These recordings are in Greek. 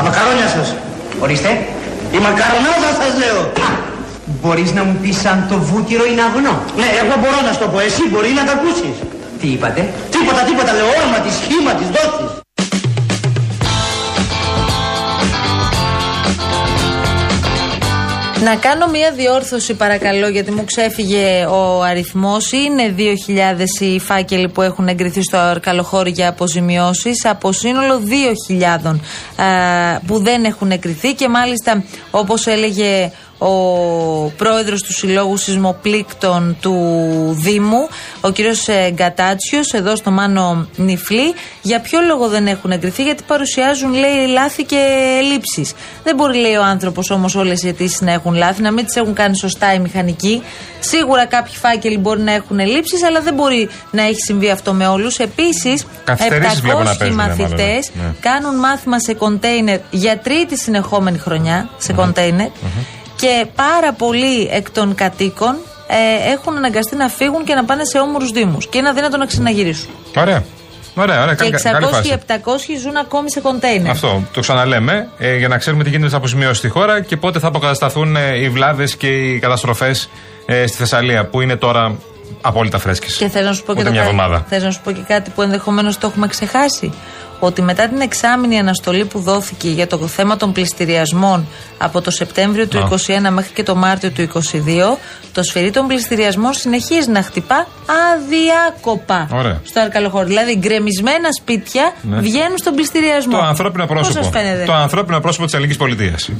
Τα μακαρόνια σας. Ορίστε. Η μακαρονάδα σας λέω. Μπορείς να μου πεις αν το βούτυρο είναι αγνό; Ναι, εγώ μπορώ να σου το πω. Εσύ μπορεί να τα ακούσεις. Τι είπατε; Τίποτα, τίποτα. Λέω όνομα της, σχήμα της, δόξης. Να κάνω μία διόρθωση παρακαλώ γιατί μου ξέφυγε ο αριθμός. Είναι 2.000 οι φάκελοι που έχουν εγκριθεί στο Αρκαλοχώρι για αποζημιώσεις Από σύνολο 2.000 που δεν έχουν εγκριθεί Και μάλιστα όπως έλεγε ο πρόεδρος του Συλλόγου Σεισμοπλήκτων του Δήμου, ο κύριος ε, Γκατάτσιος, εδώ στο Μάνο Νιφλή. Για ποιο λόγο δεν έχουν εγκριθεί, Γιατί παρουσιάζουν, λέει, λάθη και ελλείψεις. Δεν μπορεί, λέει ο άνθρωπος, όμως όλες οι αιτήσεις να έχουν λάθη, να μην τις έχουν κάνει σωστά οι μηχανικοί. Σίγουρα κάποιοι φάκελοι μπορεί να έχουν ελλείψεις, αλλά δεν μπορεί να έχει συμβεί αυτό με όλους. Επίσης, 700 μαθητές ναι. κάνουν μάθημα σε κοντέινερ για τρίτη συνεχόμενη χρονιά σε κοντεινερ και πάρα πολλοί εκ των κατοίκων ε, έχουν αναγκαστεί να φύγουν και να πάνε σε όμορους Δήμους. Και είναι αδύνατο να ξαναγυρίσουν. Ωραία. Ωραία, ωραία. Και 600-700 ζουν ακόμη σε κοντέινερ. Αυτό το ξαναλέμε ε, για να ξέρουμε τι γίνεται με τι αποζημιώσει στη χώρα και πότε θα αποκατασταθούν ε, οι βλάβες και οι καταστροφές ε, στη Θεσσαλία που είναι τώρα απόλυτα φρέσκες. Και θέλω να σου πω και, το θέλω να σου πω και κάτι που ενδεχομένως το έχουμε ξεχάσει ότι μετά την εξάμεινη αναστολή που δόθηκε για το θέμα των πληστηριασμών από το Σεπτέμβριο του 2021 μέχρι και το Μάρτιο του 2022, το σφυρί των πληστηριασμών συνεχίζει να χτυπά αδιάκοπα Ωραία. στο Αρκαλοχώρι. Δηλαδή, γκρεμισμένα σπίτια ναι. βγαίνουν στον πληστηριασμό. Το ανθρώπινο πρόσωπο. Το ανθρώπινο πρόσωπο της Ελληνικής Πολιτείας.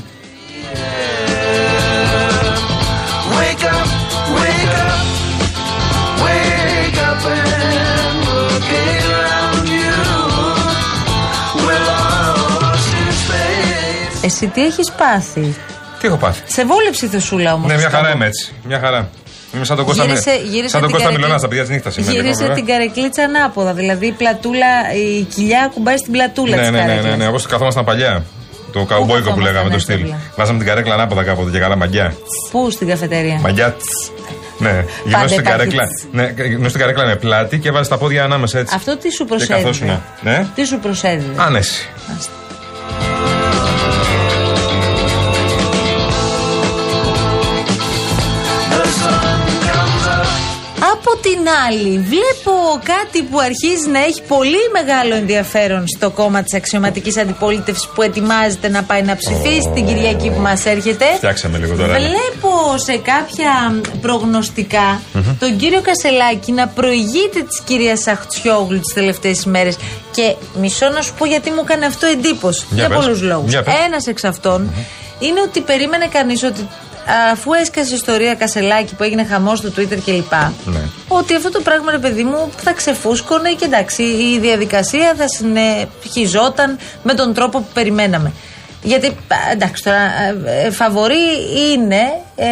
Εσύ τι έχεις πάθει; Τι έχω πάθει; Σε βόλεψη θεσούλα όμως. Ναι, μια χαρά είμαι έτσι. Μια χαρά. Είμαι σαν τον Κώστα, γύρισε, γύρισε σαν τον Κώστα Μιλωνά στα παιδιά της νύχτας. Γύρισε την καρεκλίτσα ανάποδα. Δηλαδή η πλατούλα, η κοιλιά κουμπάει στην πλατούλα ναι, της ναι, ναι, ναι, ναι, Όπως καθόμασταν παλιά. Το καουμπόικο που λέγαμε, το στυλ. Βάζαμε την καρέκλα ανάποδα κάποτε και καλά μαγιά. Πού στην καφετέρια; Μαγιά. Ναι, γυμνό στην καρέκλα. Ναι, γυμνό στην καρέκλα με πλάτη και βάζει τα πόδια ανάμεσα έτσι. Αυτό τι σου προσέδιδε; Ναι. Τι σου προσέδιδε; Άνεση. Την άλλη, βλέπω κάτι που αρχίζει να έχει πολύ μεγάλο ενδιαφέρον στο κόμμα της αξιωματικής αντιπολίτευσης που ετοιμάζεται να πάει να ψηφίσει oh. την Κυριακή που μας έρχεται. Φτιάξαμε λίγο τώρα. Βλέπω σε κάποια προγνωστικά τον κύριο Κασελάκη να προηγείται της κυρίας Αχτσιόγλου τις τελευταίες ημέρες. Και μισό να σου πω γιατί μου έκανε αυτό εντύπωση. Για, για πολλούς λόγους. Ένας εξ αυτων είναι ότι περίμενε κανείς ότι αφού έσκασε η ιστορία Κασελάκη που έγινε χαμός στο Twitter κλπ. Ναι. Ότι αυτό το πράγμα, ρε παιδί μου, θα ξεφούσκωνε και εντάξει, η διαδικασία θα συνεχιζόταν με τον τρόπο που περιμέναμε. Γιατί εντάξει τώρα, ε, φαβορή είναι, ε,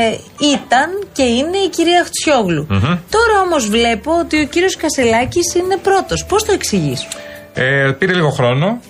ήταν και είναι η κυρία Χτσιόγλου. Τώρα όμως βλέπω ότι ο κύριος Κασελάκης είναι πρώτος. Πώς το εξηγείς; Ε, πήρε λίγο χρόνο.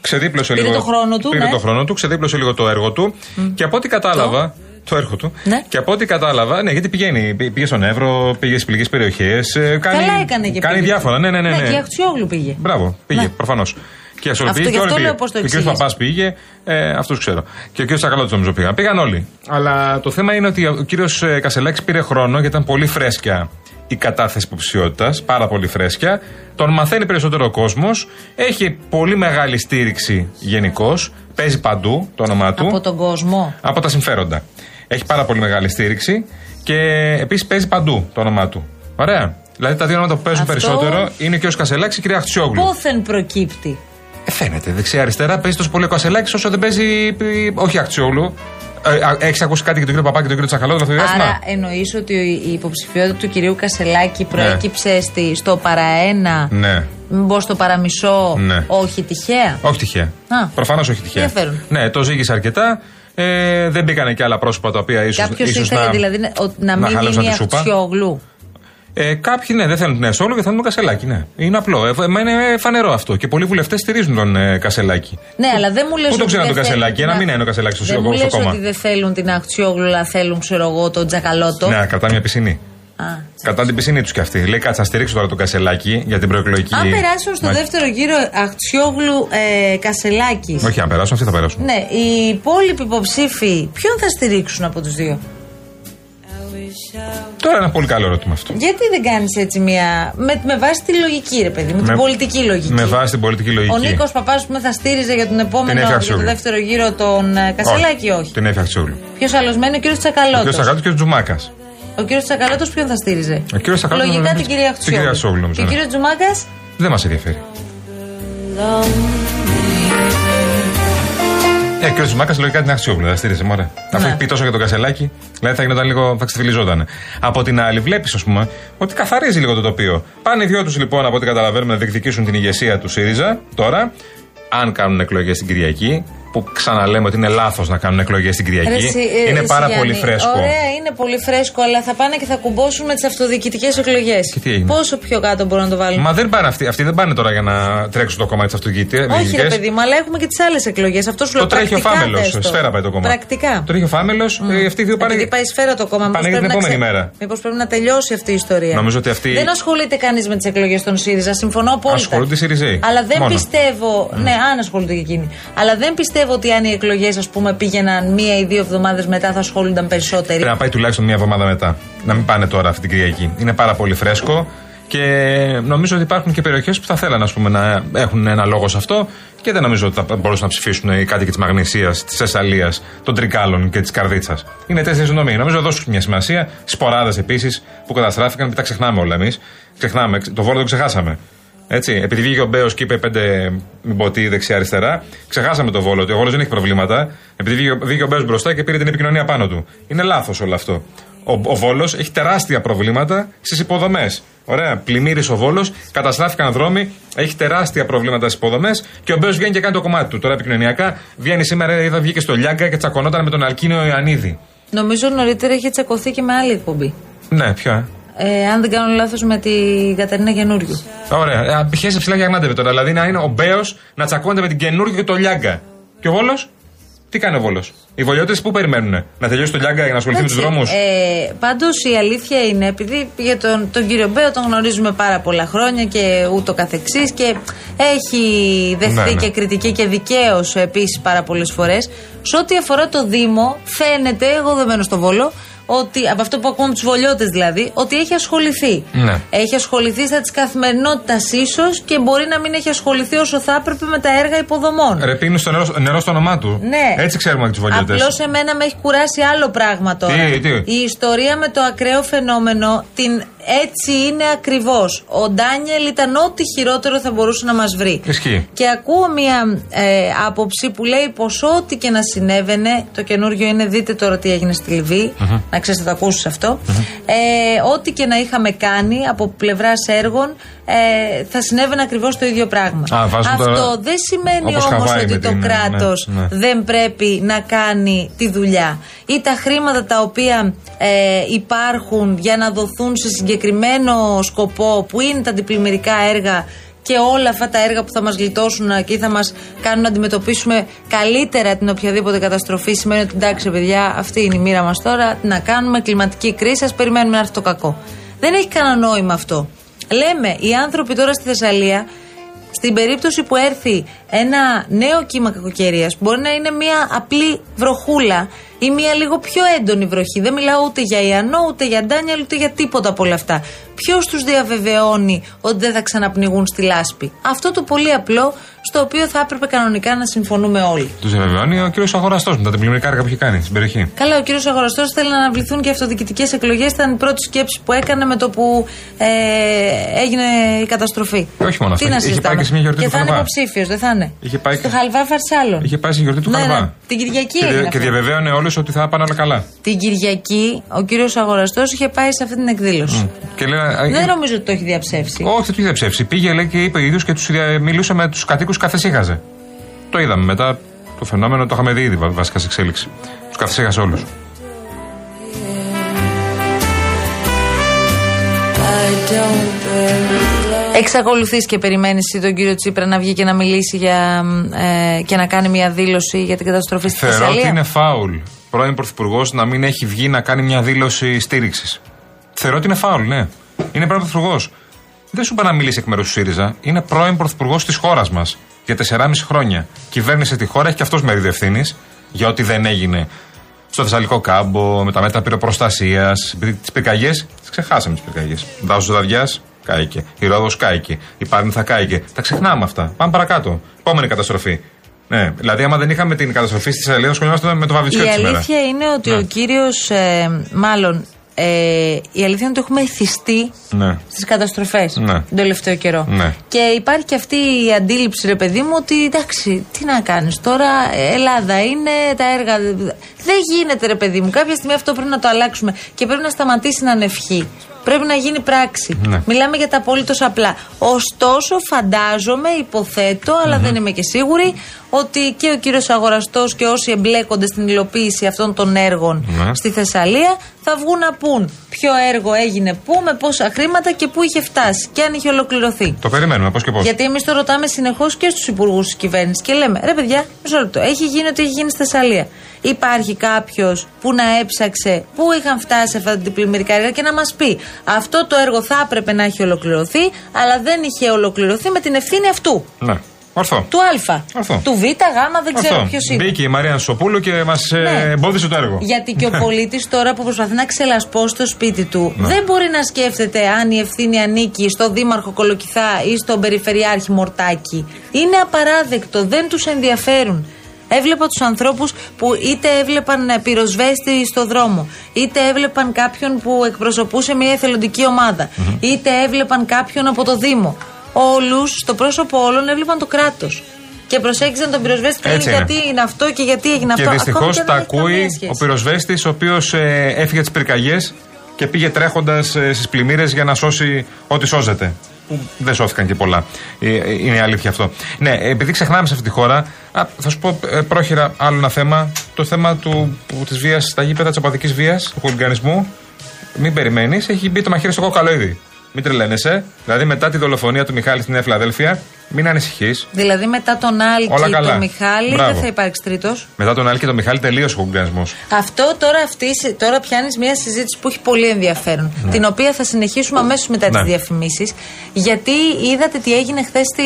Ξεδίπλωσε πήρε λίγο. Το χρόνο του, πήρε ναι. το χρόνο του, ξεδίπλωσε λίγο το έργο του. Και από ό,τι κατάλαβα, το έργο του. Ναι. Και από ό,τι κατάλαβα, ναι, γιατί πηγαίνει. Πήγε στον Εύρο, πήγε στις πληγές περιοχές. Ε, κάνει, Καλά έκανε και Κάνει πήγε. διάφορα. Ναι, ναι, ναι. ναι. ναι. και Αχτσιόγλου πήγε. Μπράβο, πήγε, ναι. προφανώς. Και αυτό, πήγε, και αυτό πήγε. λέω πώς το Και ο κ. Παπάς πήγε, ε, αυτό ξέρω. Και ο κ. Σακαλώτο νομίζω πήγαν. Πήγαν όλοι. Αλλά το θέμα είναι ότι ο κ. Ε, Κασελάκης πήρε χρόνο γιατί ήταν πολύ φρέσκια η κατάθεση υποψηφιότητας, πάρα πολύ φρέσκια. Τον μαθαίνει περισσότερο ο κόσμος. Έχει πολύ μεγάλη στήριξη γενικώς. Παίζει παντού το όνομά του. Από τον κόσμο. Από τα συμφέροντα. Έχει πάρα πολύ μεγάλη στήριξη και επίσης παίζει παντού το όνομά του. Ωραία. Δηλαδή τα δύο ονόματα που παίζουν Αυτό... περισσότερο είναι και ο Κασελάκης και η κυρία Χτσιόγλου. Πόθεν προκύπτει. Ε, φαίνεται. Δεξιά-αριστερά παίζει τόσο πολύ ο Κασελάκης όσο δεν παίζει. Όχι Αχτσιόγλου. Ε, Έχεις ακούσει κάτι για τον κύριο Παπά και τον κύριο Τσαχαλό το διάστημα. Άρα εννοείς ότι η υποψηφιότητα του κυρίου Κασελάκη προέκυψε ναι. στη, στο παραένα. Ναι. Μήπω στο παραμισό. Ναι. Όχι τυχαία; Όχι τυχαία. Προφανώς όχι τυχαία. Ναι, το ζήγησε αρκετά. Ε, δεν μπήκανε και άλλα πρόσωπα τα οποία ίσω Κάποιος ήθελε να, δηλαδή να, να μην γίνει αξιόγλου. Ε, κάποιοι ναι, δεν θέλουν την Εσόλου και θέλουν τον Κασελάκη. Ναι. Είναι απλό. Ε, είναι φανερό αυτό. Και πολλοί βουλευτές στηρίζουν τον ε, Κασελάκη. Ναι, αλλά δεν μου λες. Πού το ξέρουν τον Κασελάκη, ένα μήνα είναι ο Κασελάκης στο, δεν στο, μου κόμμα. ότι δεν θέλουν την Αξιόγλου, αλλά θέλουν, ξέρω εγώ, τον Τζακαλώτο. Ναι, κρατά μια πισινή. Κατά την πισίνη τους κι αυτή. Λέει κάτσε να στηρίξω τώρα τον Κασελάκη για την προεκλογική. Αν περάσουν στο Μα- δεύτερο γύρο Αχτσιόγλου ε, Κασελάκης. Όχι, αν περάσουν, αυτοί θα περάσουν. Ναι, οι υπόλοιποι υποψήφοι ποιον θα στηρίξουν από τους δύο; Τώρα ένα πολύ καλό ερώτημα αυτό. Γιατί δεν κάνεις έτσι μια. Με, με βάση τη λογική, ρε παιδί, με, την πολιτική λογική. Με βάση την πολιτική λογική. Ο Νίκος Παπάς που θα στήριζε για τον επόμενο, Την για το Αξιόγλου. δεύτερο γύρο τον ε, Κασελάκη, όχι. Την έφτιαξε όλη. Ποιος άλλος μένει, ο κύριος Ο κ. Τσακαλώτος. Σακάτου και ο Τζουμάκας. Ο κύριος Τσακαλώτος ποιον θα στήριζε; Ο κύριος Τσακαλώτος Λογικά νομίζω- την κυρία την κυρία Αξιόγλου. Αξιόγλου, νομίζω, Και ο ναι. κύριος Τζουμάκας; Δεν μας ενδιαφέρει. Ε, και ο Τζουμάκας λογικά την Αξιόγλου, θα στήριζε μωρέ. Αφού έχει πει τόσο για τον Κασελάκη, δηλαδή θα γινόταν λίγο, θα ξεφυλιζόταν. Από την άλλη, βλέπεις, ας πούμε, ότι καθαρίζει λίγο το τοπίο. Πάνε οι δυο τους λοιπόν, από ό,τι καταλαβαίνουμε, να διεκδικήσουν την ηγεσία του ΣΥΡΙΖΑ τώρα, αν κάνουν εκλογές την Κυριακή, που ξαναλέμε ότι είναι λάθος να κάνουν εκλογές την Κυριακή. Ρε, εσύ, ε, είναι εσύ, πάρα Γιάννη, πολύ φρέσκο. Ωραία, είναι πολύ φρέσκο, αλλά θα πάνε και θα κουμπώσουν με τις αυτοδιοικητικές εκλογές. Και τι έγινε; Πόσο πιο κάτω μπορούν να το βάλουν; Μα δεν πάνε αυτοί, αυτοί δεν πάνε τώρα για να τρέξουν το κομμάτι της αυτοδιοικητική. Όχι, ρε παιδί μου, αλλά έχουμε και τις άλλες εκλογές. Αυτός σου Το λέω τρέχει ο πρακτικά Φάμελος. θες το. Σφαίρα πάει το κόμμα. Πρακτικά. Το τρέχει ο Φάμελος. Ε, αυτοί οι δύο πάνε. Επειδή πάει σφαίρα το κόμμα, Πάνε για την επόμενη μέρα. Μήπως πρέπει να τελειώσει αυτή η ιστορία. Νομίζω ότι αυτή- Δεν ασχολείται κανείς με τις εκλογές των ΣΥΡΙΖΑ. Συμφωνώ απόλυτα. Ασχολούνται οι ΣΥΡΙΖΑΙ. Αλλά δεν Μόνος. πιστεύω. Ναι, αν ασχολούνται και εκείνοι. Αλλά δεν πιστεύω ότι αν οι εκλογές, ας πούμε, πήγαιναν μία ή δύο εβδομάδες μετά θα ασχολούνταν περισσότεροι. Πρέπει να πάει τουλάχιστον μία εβδομάδα μετά. Να μην πάνε τώρα αυτή την Κυριακή. Είναι πάρα πολύ φρέσκο και νομίζω ότι υπάρχουν και περιοχές που θα θέλαν ας πούμε, να έχουν ένα λόγο σε αυτό και δεν νομίζω ότι θα μπορούσαν να ψηφίσουν οι κάτοικοι της Μαγνησίας, της Θεσσαλίας, των Τρικάλων και της Καρδίτσας. Είναι τέσσερις νομοί. Νομίζω να δώσουν μια σημασία. Σποράδες επίσης που καταστράφηκαν, μην τα ξεχνάμε όλα εμείς. Ξεχνάμε, το βόλο το ξεχάσαμε. Έτσι, επειδή βγήκε ο Μπέος και είπε πέντε, μην πω τι, δεξιά-αριστερά, ξεχάσαμε το βόλο. Ότι ο βόλος δεν έχει προβλήματα. Επειδή βγήκε, βγήκε ο Μπέος μπροστά και πήρε την επικοινωνία πάνω του. Είναι λάθος όλο αυτό. Ο, ο Βόλος έχει τεράστια προβλήματα στις υποδομές. Ωραία. Πλημμύρισε ο Βόλος, καταστράφηκαν δρόμοι, έχει τεράστια προβλήματα στις υποδομές και ο Μπέος βγαίνει και κάνει το κομμάτι του. Τώρα επικοινωνιακά βγαίνει σήμερα, είδα βγήκε στο Λιάγκα και τσακωνόταν με τον Αλκίνιο Ιωαννίδη. Νομίζω νωρίτερα είχε τσακωθεί και με άλλη εκπομπή. Ναι, ποιο, ε. Ε, αν δεν κάνω λάθος με τη Κατερίνα Καινούριου. Ωραία. Ε, Πιέσε ψηλά για γνάντευε τώρα. Δηλαδή να είναι ο Μπέος να τσακώνεται με την καινούργια και το Λιάγκα. Και ο Βόλος; Τι κάνει ο Βόλος; Οι βολιώτες πού περιμένουν. Να τελειώσει το Λιάγκα για να ασχοληθεί με τους δρόμους; Ε, Πάντως η αλήθεια είναι, επειδή για τον, τον κύριο Μπέο τον γνωρίζουμε πάρα πολλά χρόνια και ούτω καθεξής και έχει δεχθεί Ναι, ναι. και κριτική και δικαίω επίσης πάρα πολλές φορές. Σε ό,τι αφορά το Δήμο, φαίνεται, εγώ δεν μένω στο Βόλο, ότι από αυτό που ακούμε από τους βολιώτες δηλαδή, ότι έχει ασχοληθεί. Ναι. Έχει ασχοληθεί στα της καθημερινότητας ίσως και μπορεί να μην έχει ασχοληθεί όσο θα έπρεπε με τα έργα υποδομών. Ρε πίνει στο νερό, νερό στο όνομά του. Ναι. Έτσι ξέρουμε τους βολιώτες. Απλώς εμένα με έχει κουράσει άλλο πράγμα τώρα. Τι, τι; Η ιστορία με το ακραίο φαινόμενο, την έτσι είναι ακριβώς. Ο Ντάνιελ ήταν ό,τι χειρότερο θα μπορούσε να μας βρει. Ισχύει. Και ακούω μια ε, άποψη που λέει πως ό,τι και να συνέβαινε, το καινούριο είναι δείτε τώρα τι έγινε στη λιβυη να ξέρετε θα το ακούσεις αυτό. Ε, ό,τι και να είχαμε κάνει από πλευράς έργων, ε, θα συνέβαινε ακριβώς το ίδιο πράγμα. Α, βάζουν αυτό τώρα- δεν σημαίνει όπως όμως Χαβάη ότι με το την- ναι, κράτος ναι. δεν πρέπει να κάνει τη δουλειά. Ή τα χρήματα τα οποία ε, υπάρχουν για να δοθούν σε συγκεκριμένο σκοπό που είναι τα αντιπλημμυρικά έργα και όλα αυτά τα έργα που θα μας γλιτώσουν και θα μας κάνουν να αντιμετωπίσουμε καλύτερα την οποιαδήποτε καταστροφή σημαίνει ότι εντάξει παιδιά αυτή είναι η μοίρα μας τώρα, τι να κάνουμε, κλιματική κρίση, ας περιμένουμε να έρθει το κακό. Δεν έχει κανένα νόημα αυτό. Λέμε οι άνθρωποι τώρα στη Θεσσαλία στην περίπτωση που έρθει ένα νέο κύμα κακοκαιρίας, μπορεί να είναι μια απλή βροχούλα ή μια λίγο πιο έντονη βροχή. Δεν μιλάω ούτε για Ιαννό, ούτε για Ντάνια, ούτε για τίποτα από όλα αυτά. Ποιος τους διαβεβαιώνει ότι δεν θα ξαναπνιγούν στη λάσπη; Αυτό το πολύ απλό, στο οποίο θα έπρεπε κανονικά να συμφωνούμε όλοι. Τους διαβεβαιώνει ο κύριος Αγοραστός με τα πλημμυρικά έργα που έχει κάνει στην περιοχή. Καλά, ο κύριος Αγοραστός θέλει να αναβληθούν και αυτοδιοικητικές εκλογές. Ήταν η πρώτη σκέψη που έκανε με το που ε, έγινε η καταστροφή. Όχι μόνο αυτό. Τι να Είχε πάει συζητάμε; και σε μια γιορτή και του θα είναι Χαλβά. υποψήφιος, δεν θα είναι; Είχε πάει Στο και- Χαλβά Φαρσάλων. Είχε πάει στη γιορτή του Ναι, Χαλβά. ναι. Την Κυριακή Και, έγινε δια- αυτό. και διαβεβαίωνε όλους ότι θα πάνε όλα καλά. Την Κυριακή ο κύριος Αγοραστός είχε πάει σε αυτή την εκδήλωση. Και λέει, α, Δεν ε, νομίζω ότι το έχει διαψεύσει. Όχι, δεν του είχε ψεύσει. Πήγε λέει, και είπε ο ίδιος και τους, δια- μιλούσε με τους κατοίκους καθεσύχαζε. Το είδαμε μετά το φαινόμενο, το είχαμε δει ήδη βα- βασικά σε εξέλιξη. Τους καθεσύχασε όλους. Εξακολουθείς και περιμένεις εσύ τον κύριο Τσίπρα να βγει και να μιλήσει για, ε, και να κάνει μια δήλωση για την καταστροφή στη Θεωρώ Θεσσαλία; ότι είναι φάουλ πρώην Πρωθυπουργός να μην έχει βγει να κάνει μια δήλωση στήριξης. Θεωρώ ότι είναι φάουλ, ναι. Είναι πρώην πρωθυπουργός. Δεν σου είπα να μιλήσει εκ μέρους του ΣΥΡΙΖΑ. Είναι πρώην πρωθυπουργός της χώρας μας για 4,5 χρόνια. Κυβέρνησε τη χώρα, έχει και αυτός μερίδιο ευθύνης για ό,τι δεν έγινε στο Θεσσαλικό κάμπο, με τα μέτρα πυροπροστασίας. Τις πυρκαγιές, τις ξεχάσαμε τις πυρκαγιές. Δάσος Δαδιά, κάηκε. Η Ρόδο κάηκε. Η Πάρνηθα κάηκε. Τα ξεχνάμε αυτά. Πάμε παρακάτω. Επόμενη καταστροφή. Ναι, δηλαδή, άμα δεν είχαμε την καταστροφή στη Σελίδα, σχολιόμαστε με το βαβιτσιό Η της μέρα. αλήθεια είναι ότι Ναι. ο κύριος. μάλλον. Ε, η αλήθεια είναι ότι έχουμε εθιστεί Ναι. στις καταστροφές Ναι. τον τελευταίο καιρό. Ναι. Και υπάρχει και αυτή η αντίληψη, ρε παιδί μου, ότι εντάξει, τι να κάνεις τώρα, Ελλάδα είναι, τα έργα. Δεν γίνεται, ρε παιδί μου. Κάποια στιγμή αυτό πρέπει να το αλλάξουμε και πρέπει να σταματήσει να είναι ευχή. Πρέπει να γίνει πράξη. Ναι. Μιλάμε για τα απόλυτος απλά. Ωστόσο, φαντάζομαι, υποθέτω, αλλά δεν είμαι και σίγουρη, ότι και ο κύριος Αγοραστός και όσοι εμπλέκονται στην υλοποίηση αυτών των έργων Ναι. στη Θεσσαλία θα βγουν να πούν ποιο έργο έγινε πού, με πόσα χρήματα και πού είχε φτάσει και αν είχε ολοκληρωθεί. Το περιμένουμε, πώς και πώς. Γιατί εμείς το ρωτάμε συνεχώς και στους υπουργούς της κυβέρνησης και λέμε: Ρε παιδιά, μισό λεπτό. Έχει γίνει ό,τι έχει γίνει στη Θεσσαλία. Υπάρχει κάποιος που να έψαξε πού είχαν φτάσει αυτά τα πλημμυρικά έργα και να μας πει: Αυτό το έργο θα έπρεπε να έχει ολοκληρωθεί, αλλά δεν είχε ολοκληρωθεί με την ευθύνη αυτού. Ναι. Ορθό. Του Α. Αυτό. Του Β, Γ, δεν ξέρω Ορθό. ποιος είναι. Μπήκε η Μαρία Σοπούλου και μας Ναι. εμπόδισε το έργο. Γιατί και ο πολίτης τώρα που προσπαθεί να ξελασπώσει το σπίτι του Ναι. δεν μπορεί να σκέφτεται αν η ευθύνη ανήκει στο Δήμαρχο Κολοκυθά ή στον Περιφερειάρχη Μορτάκη. Είναι απαράδεκτο, δεν τους ενδιαφέρουν. Έβλεπα τους ανθρώπους που είτε έβλεπαν ε, πυροσβέστη στο δρόμο, είτε έβλεπαν κάποιον που εκπροσωπούσε μια εθελοντική ομάδα, είτε έβλεπαν κάποιον από το Δήμο. Όλους, στο πρόσωπο όλων, έβλεπαν το κράτος. Και προσέγγιζαν τον πυροσβέστη και Έτσι λένε είναι. γιατί είναι αυτό και γιατί έγινε Και αυτό. δυστυχώς Ακόμη και τα δεν έχει καμία ακούει σχέση. ο πυροσβέστης, ο οποίος έφυγε τις πυρκαγιές και πήγε τρέχοντας στις πλημμύρες για να σώσει ό,τι σώζεται. Που δεν σώθηκαν και πολλά. Ε, ε, Είναι η αλήθεια αυτό. Ναι, επειδή ξεχνάμε σε αυτή τη χώρα, α, θα σου πω ε, πρόχειρα άλλο ένα θέμα. Το θέμα της βίας στα γήπεδα, της απαδική βίας, του χулιγκανισμού. Μην περιμένεις, έχει μπει το μαχαίρι στο κόκαλο ήδη. Μην τρελαίνεσαι. Δηλαδή, μετά τη δολοφονία του Μιχάλη στη Νέα Φιλαδέλφια, μην ανησυχείς. Δηλαδή μετά τον Άλκη Όλα και καλά. τον Μιχάλη Μπράβο. δεν θα υπάρξει τρίτος. Μετά τον Άλλη και τον Μιχάλη τελείωσε ο χулιγκανισμό. Αυτό τώρα, αυτή, τώρα πιάνεις μια συζήτηση που έχει πολύ ενδιαφέρον. Την οποία θα συνεχίσουμε αμέσως μετά Ναι. τι διαφημίσεις. Γιατί είδατε τι έγινε χθες στη,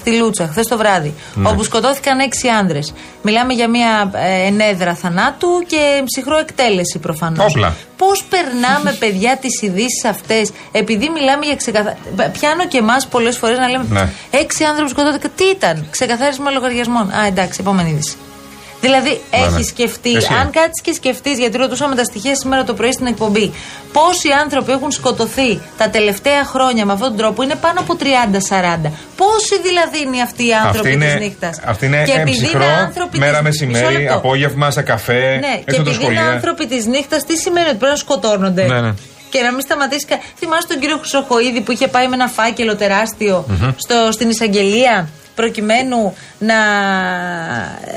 στη Λούτσα, χθες το βράδυ. Ναι. Όπου σκοτώθηκαν έξι άνδρες. Μιλάμε για μια ε, ενέδρα θανάτου και ψυχρό εκτέλεση προφανώς. Όπλα. Πώς περνάμε, παιδιά, τις ειδήσεις αυτές, επειδή μιλάμε για ξεκαθάριση. Πιάνω και εμάς πολλές φορές να λέμε Ναι. Έξι άνθρωποι σκοτώθηκαν. Τι ήταν, ξεκαθάρισμα λογαριασμών. Α, εντάξει, επόμενη είδηση. Δηλαδή, Ναι, ναι. έχεις σκεφτεί, Ισχύει. αν κάτσεις και σκεφτείς, γιατί ρωτούσαμε τα στοιχεία σήμερα το πρωί στην εκπομπή, πόσοι άνθρωποι έχουν σκοτωθεί τα τελευταία χρόνια με αυτόν τον τρόπο, είναι πάνω από 30-40. Πόσοι δηλαδή είναι αυτοί οι άνθρωποι Αυτή είναι, τη νύχτας; αυτή είναι εμψυχρό, μέρα μεσημέρι, απόγευμα, σε καφέ, Ναι, έξω και από τα επειδή είναι σχολεία. άνθρωποι της νύχτας, τι σημαίνει ότι πρέπει να σκοτώνονται; Ναι, ναι. Και να μην σταματήσει. κα- Θυμάσαι τον κύριο Χρυσοχοίδη που είχε πάει με ένα φάκελο τεράστιο στο, στην εισαγγελία; Προκειμένου να,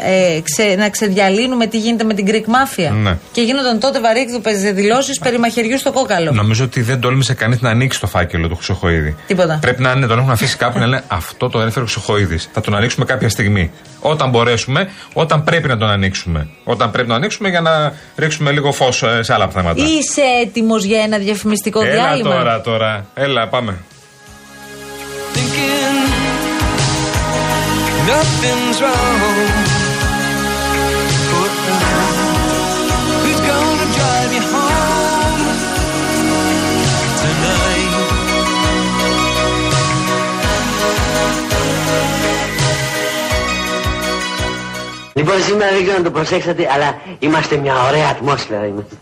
ε, ξε, να ξεδιαλύνουμε τι γίνεται με την Greek Mafia. Ναι. Και γίνονταν τότε βαρύκδουπε δηλώσει περί μαχαιριού στο κόκαλο. Νομίζω ότι δεν τόλμησε κανείς να ανοίξει το φάκελο του Χρυσοχοίδη. Τίποτα. Πρέπει να είναι, τον έχουν αφήσει κάπου να λένε Αυτό το έφερε ο Χρυσοχοίδης. Θα τον ανοίξουμε κάποια στιγμή. Όταν μπορέσουμε, όταν πρέπει να τον ανοίξουμε. Όταν πρέπει να τον ανοίξουμε για να ρίξουμε λίγο φως σε άλλα θέματα. Είσαι έτοιμος για ένα διαφημιστικό Έλα διάλειμμα; τώρα, τώρα. Έλα, πάμε. thinking nothing's wrong. But who's gonna drive you home tonight? Λοιπόν, σήμερα δεν ξέρω αν το προσέξατε, αλλά είμαστε μια ωραία ατμόσφαιρα. Είμαστε.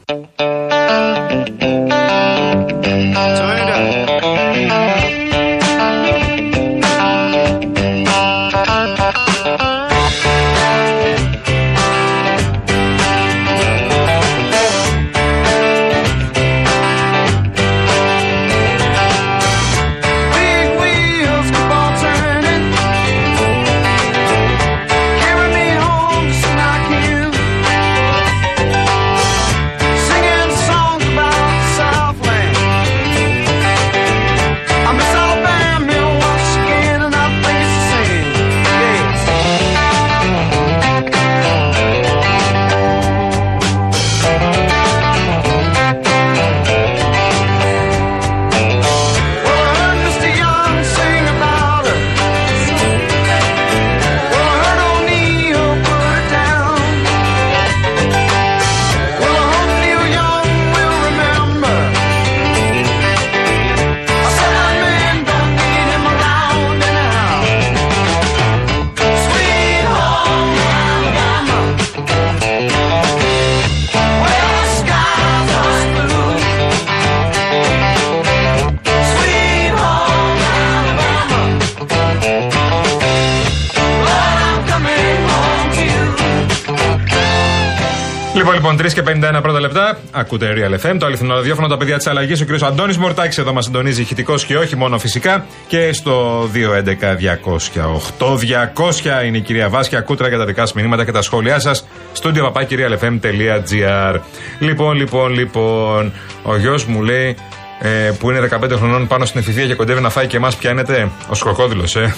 3 και 51 πρώτα λεπτά. Ακούτε Real FM, το αληθινό ραδιόφωνο, τα παιδιά της αλλαγής. Ο κ. Αντώνης Μορτάκης εδώ μας συντονίζει ηχητικός και όχι μόνο φυσικά. Και στο 211-200-8200 είναι η κυρία Βάσκια Κούτρα για τα δικά σας μηνύματα και τα σχόλιά σας. Στούντιο παπάκυριαλεφm.gr. Λοιπόν, λοιπόν, λοιπόν, ο γιος μου λέει ε, που είναι 15 χρονών πάνω στην εφηβεία και κοντεύει να φάει και εμάς πιάνεται. Ο σκοκόδηλος, ε.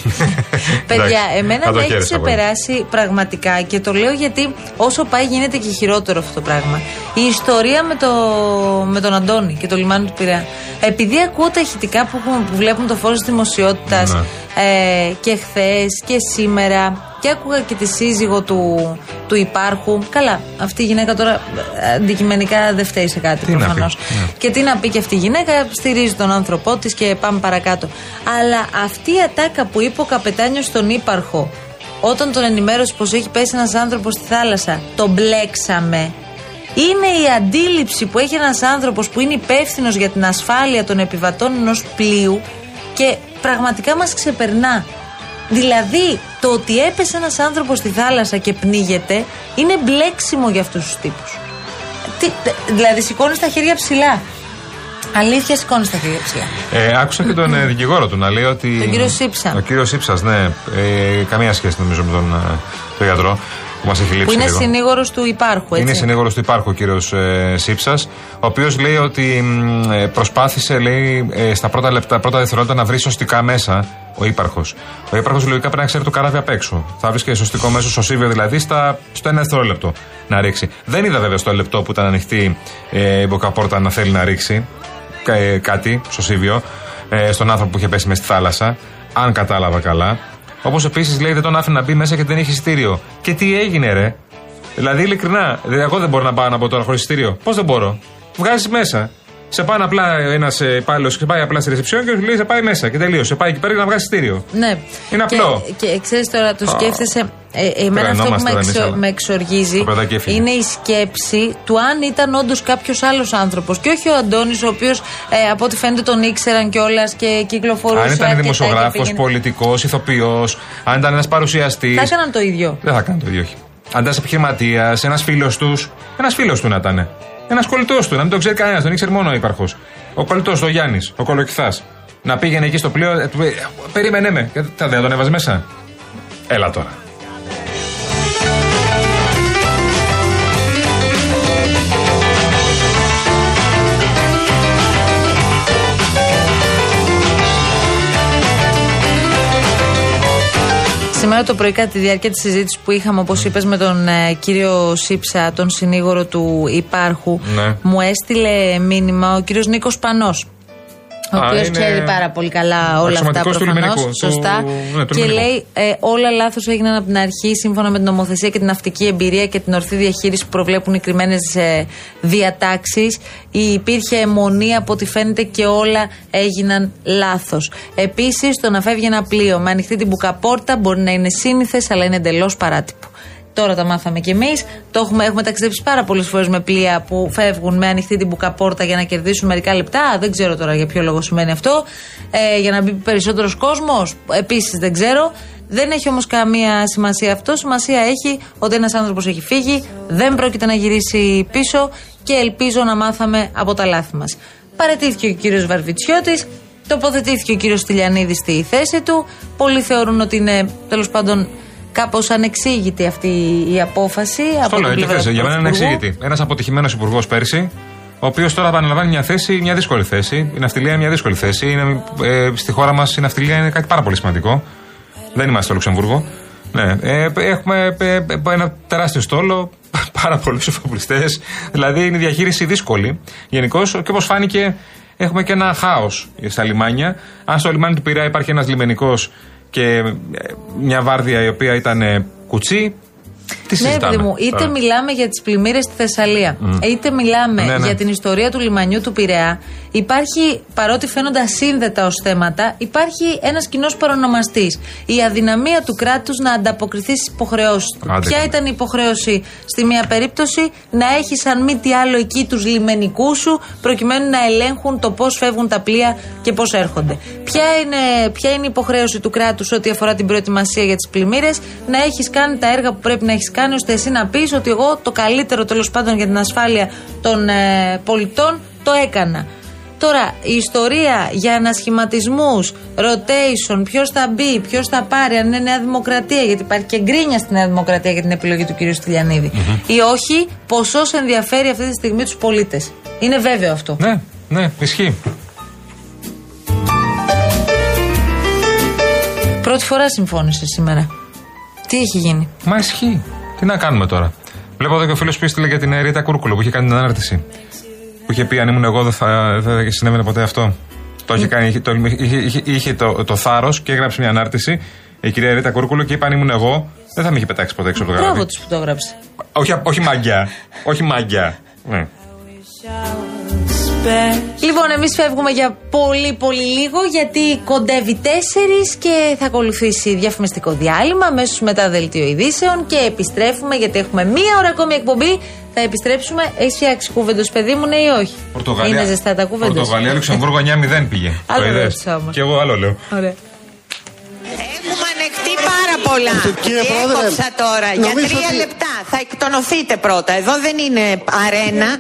Παιδιά, Εντάξει, εμένα θα το με έχει χαίρεσαι πολύ. ξεπεράσει πραγματικά και το λέω γιατί όσο πάει γίνεται και χειρότερο αυτό το πράγμα. Η ιστορία με, το, με τον Αντώνη και το λιμάνι του Πειραιά. Επειδή ακούω τα ηχητικά που, έχουμε- που βλέπουν το φω της δημοσιότητας Ναι. ε, και χθες και σήμερα και άκουγα και τη σύζυγο του, του υπάρχου. Καλά, αυτή η γυναίκα τώρα ε, αντικειμενικά δεν φταίει σε κάτι Τι να πει, προφανώς. ναι. Και τι να πει και αυτή η γυναίκα, στηρίζει τον άνθρωπό της και πάμε παρακάτω. Αλλά αυτή η ατάκα που είπε ο καπετάνιος στον ύπαρχο, όταν τον ενημέρωσε πως έχει πέσει ένας άνθρωπος στη θάλασσα, τον μπλέξαμε. Είναι η αντίληψη που έχει ένας άνθρωπος που είναι υπεύθυνος για την ασφάλεια των επιβατών ενός πλοίου και πραγματικά μας ξεπερνά. Δηλαδή, το ότι έπεσε ένας άνθρωπος στη θάλασσα και πνίγεται είναι μπλέξιμο για αυτούς τους τύπους. Τι, δηλαδή, σηκώνεις τα χέρια ψηλά. Αλήθεια, σηκώνεις τα χέρια ψηλά. Ε, άκουσα και τον ε, δικηγόρο του να λέει ότι. Τον κύριο Σύψα. Ο κύριος Σύψας, ναι. Ε, καμία σχέση νομίζω με τον, ε, τον γιατρό που μας έχει λείψει. Που είναι λίγο. συνήγορος του υπάρχου, έτσι. Είναι συνήγορος του υπάρχου ο κύριος ε, Σύψας, ο οποίος λέει ότι μ, ε, προσπάθησε λέει, ε, στα πρώτα, λεπτά, πρώτα δευτερόλεπτα να βρει σωστικά μέσα ο ύπαρχος. Ο ύπαρχος λογικά πρέπει να ξέρει το καράβι απ' έξω. Θα βρίσκει σωστικό μέσο στο σύβιο δηλαδή στα, στο ένα δευτερόλεπτο να ρίξει. Δεν είδα βέβαια στο λεπτό που ήταν ανοιχτή ε, η μποκαπόρτα να θέλει να ρίξει κα- ε, κάτι στο σύβιο ε, στον άνθρωπο που είχε πέσει μέσα στη θάλασσα. Αν κατάλαβα καλά. Όπως επίσης λέει δεν τον άφηνε να μπει μέσα και δεν είχε εισιτήριο. Και τι έγινε, ρε. Δηλαδή, ειλικρινά, δηλαδή, εγώ δεν μπορώ να πάω από τώρα χωρίς εισιτήριο. Πώς δεν μπορώ; Βγάζεις μέσα. Σε πάνε απλά ένας υπάλληλο και πάει απλά στη ρεσεψιόν και σου λέει σε πάει μέσα και τελείωσε. Σε πάει εκεί πέρα για να βγάζει εισιτήριο. Ναι. Είναι απλό. Και, και ξέρεις τώρα, το σκέφτεσαι. Ε, εμένα αυτό που Τρελανόμαστε με, τώρα εξο- εμείς, αλλά. με εξοργίζει Το παιδάκι έφυγε. είναι η σκέψη του αν ήταν όντως κάποιος άλλος άνθρωπος. Και όχι ο Αντώνης, ο οποίος ε, από ό,τι φαίνεται τον ήξεραν κιόλας και κυκλοφορούσε. Αν ήταν αρκετά και δημοσιογράφος, πήγαινε. πολιτικός, ηθοποιός, αν ήταν ένας παρουσιαστής. Θα έκαναν το ίδιο. Δεν θα κάνω το ίδιο, όχι. Αν ήταν επιχειρηματίας, ένας φίλος τους. Ένας φίλος του να ήταν. Ένα κολλητός του, να μην τον ξέρει κανένας, τον ήξερε μόνο ο ύπαρχο. Ο κολλητός, ο Γιάννης, ο κολοκυθάς. Να πήγαινε εκεί στο πλοίο, ε, του πει, περίμενε με. Και Θα δεν τον έβαζε μέσα. Έλα τώρα. Σήμερα το πρωί, κατά τη διάρκεια της συζήτησης που είχαμε, όπως είπες, με τον ε, κύριο Σύψα, τον συνήγορο του Υπάρχου, Ναι. μου έστειλε μήνυμα ο κύριος Νίκος Πανός. Ο Α, οποίος είναι ξέρει πάρα πολύ καλά όλα αυτά αξιωματικός του προφανώς, λιμενικού, του- Σωστά. ναι, του και λιμενικού. λέει ε, όλα λάθος έγιναν από την αρχή σύμφωνα με την νομοθεσία και την ναυτική εμπειρία και την ορθή διαχείριση που προβλέπουν οι κρυμμένες ε, διατάξεις. Υπήρχε αιμονή από ό,τι φαίνεται και όλα έγιναν λάθος. Επίσης, το να φεύγει ένα πλοίο με ανοιχτή την μπουκαπόρτα μπορεί να είναι σύνηθες, αλλά είναι εντελώς παράτυπο. Τώρα τα μάθαμε κι εμείς. Το έχουμε, έχουμε ταξιδέψει πάρα πολλές φορές με πλοία που φεύγουν με ανοιχτή την μπουκαπόρτα για να κερδίσουν μερικά λεπτά. Δεν ξέρω τώρα για ποιο λόγο σημαίνει αυτό. Ε, για να μπει περισσότερος κόσμος. Επίσης δεν ξέρω. Δεν έχει όμως καμία σημασία αυτό. Σημασία έχει ότι ένας άνθρωπος έχει φύγει, δεν πρόκειται να γυρίσει πίσω και ελπίζω να μάθαμε από τα λάθη μας. Παρετήθηκε ο κύριος Βαρβιτσιώτης, τοποθετήθηκε ο κύριος Στυλιανίδης στη θέση του. Πολλοί θεωρούν ότι είναι τέλος πάντων κάπως ανεξήγητη αυτή η απόφαση. Αυτό από λέω, την τι πλευρά θες, του για μένα είναι Πρωθυπουργού. εξήγητη. Ένας αποτυχημένος υπουργός πέρσι, ο οποίος τώρα επαναλαμβάνει μια θέση, μια δύσκολη θέση. Η ναυτιλία είναι μια δύσκολη θέση. Είναι, ε, στη χώρα μας η ναυτιλία είναι κάτι πάρα πολύ σημαντικό. Δεν είμαστε στο Λουξεμβούργο. Ναι, ε, έχουμε ε, ε, ένα τεράστιο στόλο, πάρα πολλούς εφοπλιστές. Δηλαδή είναι η διαχείριση δύσκολη. Γενικώ και όπως φάνηκε, έχουμε και ένα χάος στα λιμάνια. Αν στο λιμάνι του Πειραιά υπάρχει ένας λιμενικός και ε, μια βάρδια η οποία ήταν ε, κουτσί, τι Ναι, συζητάμε. παιδί μου, είτε τώρα; μιλάμε για τις πλημμύρες στη Θεσσαλία, είτε μιλάμε Ναι, ναι. για την ιστορία του λιμανιού του Πειραιά, υπάρχει, παρότι φαίνονται ασύνδετα ως θέματα, υπάρχει ένας κοινός παρονομαστής. Η αδυναμία του κράτους να ανταποκριθεί στις υποχρεώσεις του. Άντε Ποια καλά. ήταν η υποχρέωση στη μία περίπτωση, να έχει αν μη τι άλλο εκεί τους λιμενικούς σου, προκειμένου να ελέγχουν το πώς φεύγουν τα πλοία και πώς έρχονται. Ποια είναι, ποια είναι η υποχρέωση του κράτους ό,τι αφορά την προετοιμασία για τις πλημμύρες, να έχεις κάνει τα έργα που πρέπει να έχεις έχει κάνει ώστε εσύ να πεις ότι εγώ το καλύτερο τέλος πάντων για την ασφάλεια των ε, πολιτών το έκανα. Τώρα, η ιστορία για ανασχηματισμούς, rotation, ποιος θα μπει, ποιος θα πάρει, αν είναι Νέα Δημοκρατία, γιατί υπάρχει και γκρίνια στη Νέα Δημοκρατία για την επιλογή του κ. στυλιανιδη ή όχι, ποσός ενδιαφέρει αυτή τη στιγμή τους πολίτες. Είναι βέβαιο αυτό. Ναι, ναι, ισχύει. Πρώτη φορά συμφώνησες σήμερα. Τι έχει γίνει; Μα ισχύει. Τι να κάνουμε τώρα; Βλέπω εδώ και ο φίλος που έστειλε για την ε, Ρίτα Κούρκουλο που είχε κάνει την ανάρτηση. Που είχε πει αν ήμουν εγώ δεν θα, δεν θα συνέβαινε ποτέ αυτό. Το είχε, κάνει, είχε, το, είχε, είχε, είχε το, το θάρρος και έγραψε μια ανάρτηση η κυρία Ρίτα Κούρκουλο και είπε αν ήμουν εγώ δεν θα με είχε πετάξει ποτέ έξω από το Μπράβο γραφείο. τους που το έγραψε. Όχι, όχι μαγκιά. όχι μαγκιά. Ναι. Λοιπόν, εμείς φεύγουμε για πολύ πολύ λίγο γιατί κοντεύει 4 και θα ακολουθήσει διαφημιστικό διάλειμμα αμέσως μετά δελτίο ειδήσεων και επιστρέφουμε γιατί έχουμε μία ώρα ακόμη εκπομπή. Θα επιστρέψουμε. Έχει φτιάξει κούβεντο, παιδί μου, ναι ή όχι; Πορτογαλία. Είναι ζεστά τα κούβεντο. Πορτογαλία, Λουξεμβούργο 9-0 πήγε. Άλλο Το είδες; ρώτησα όμως. Και εγώ άλλο λέω. Ωραία. Έχουμε ανεχτεί πάρα πολλά. Κύριε Και Πρόεδρε, έκοψα τώρα; Για νομίζω τρία ότι- λεπτά. Θα εκτονωθείτε πρώτα. Εδώ δεν είναι αρένα.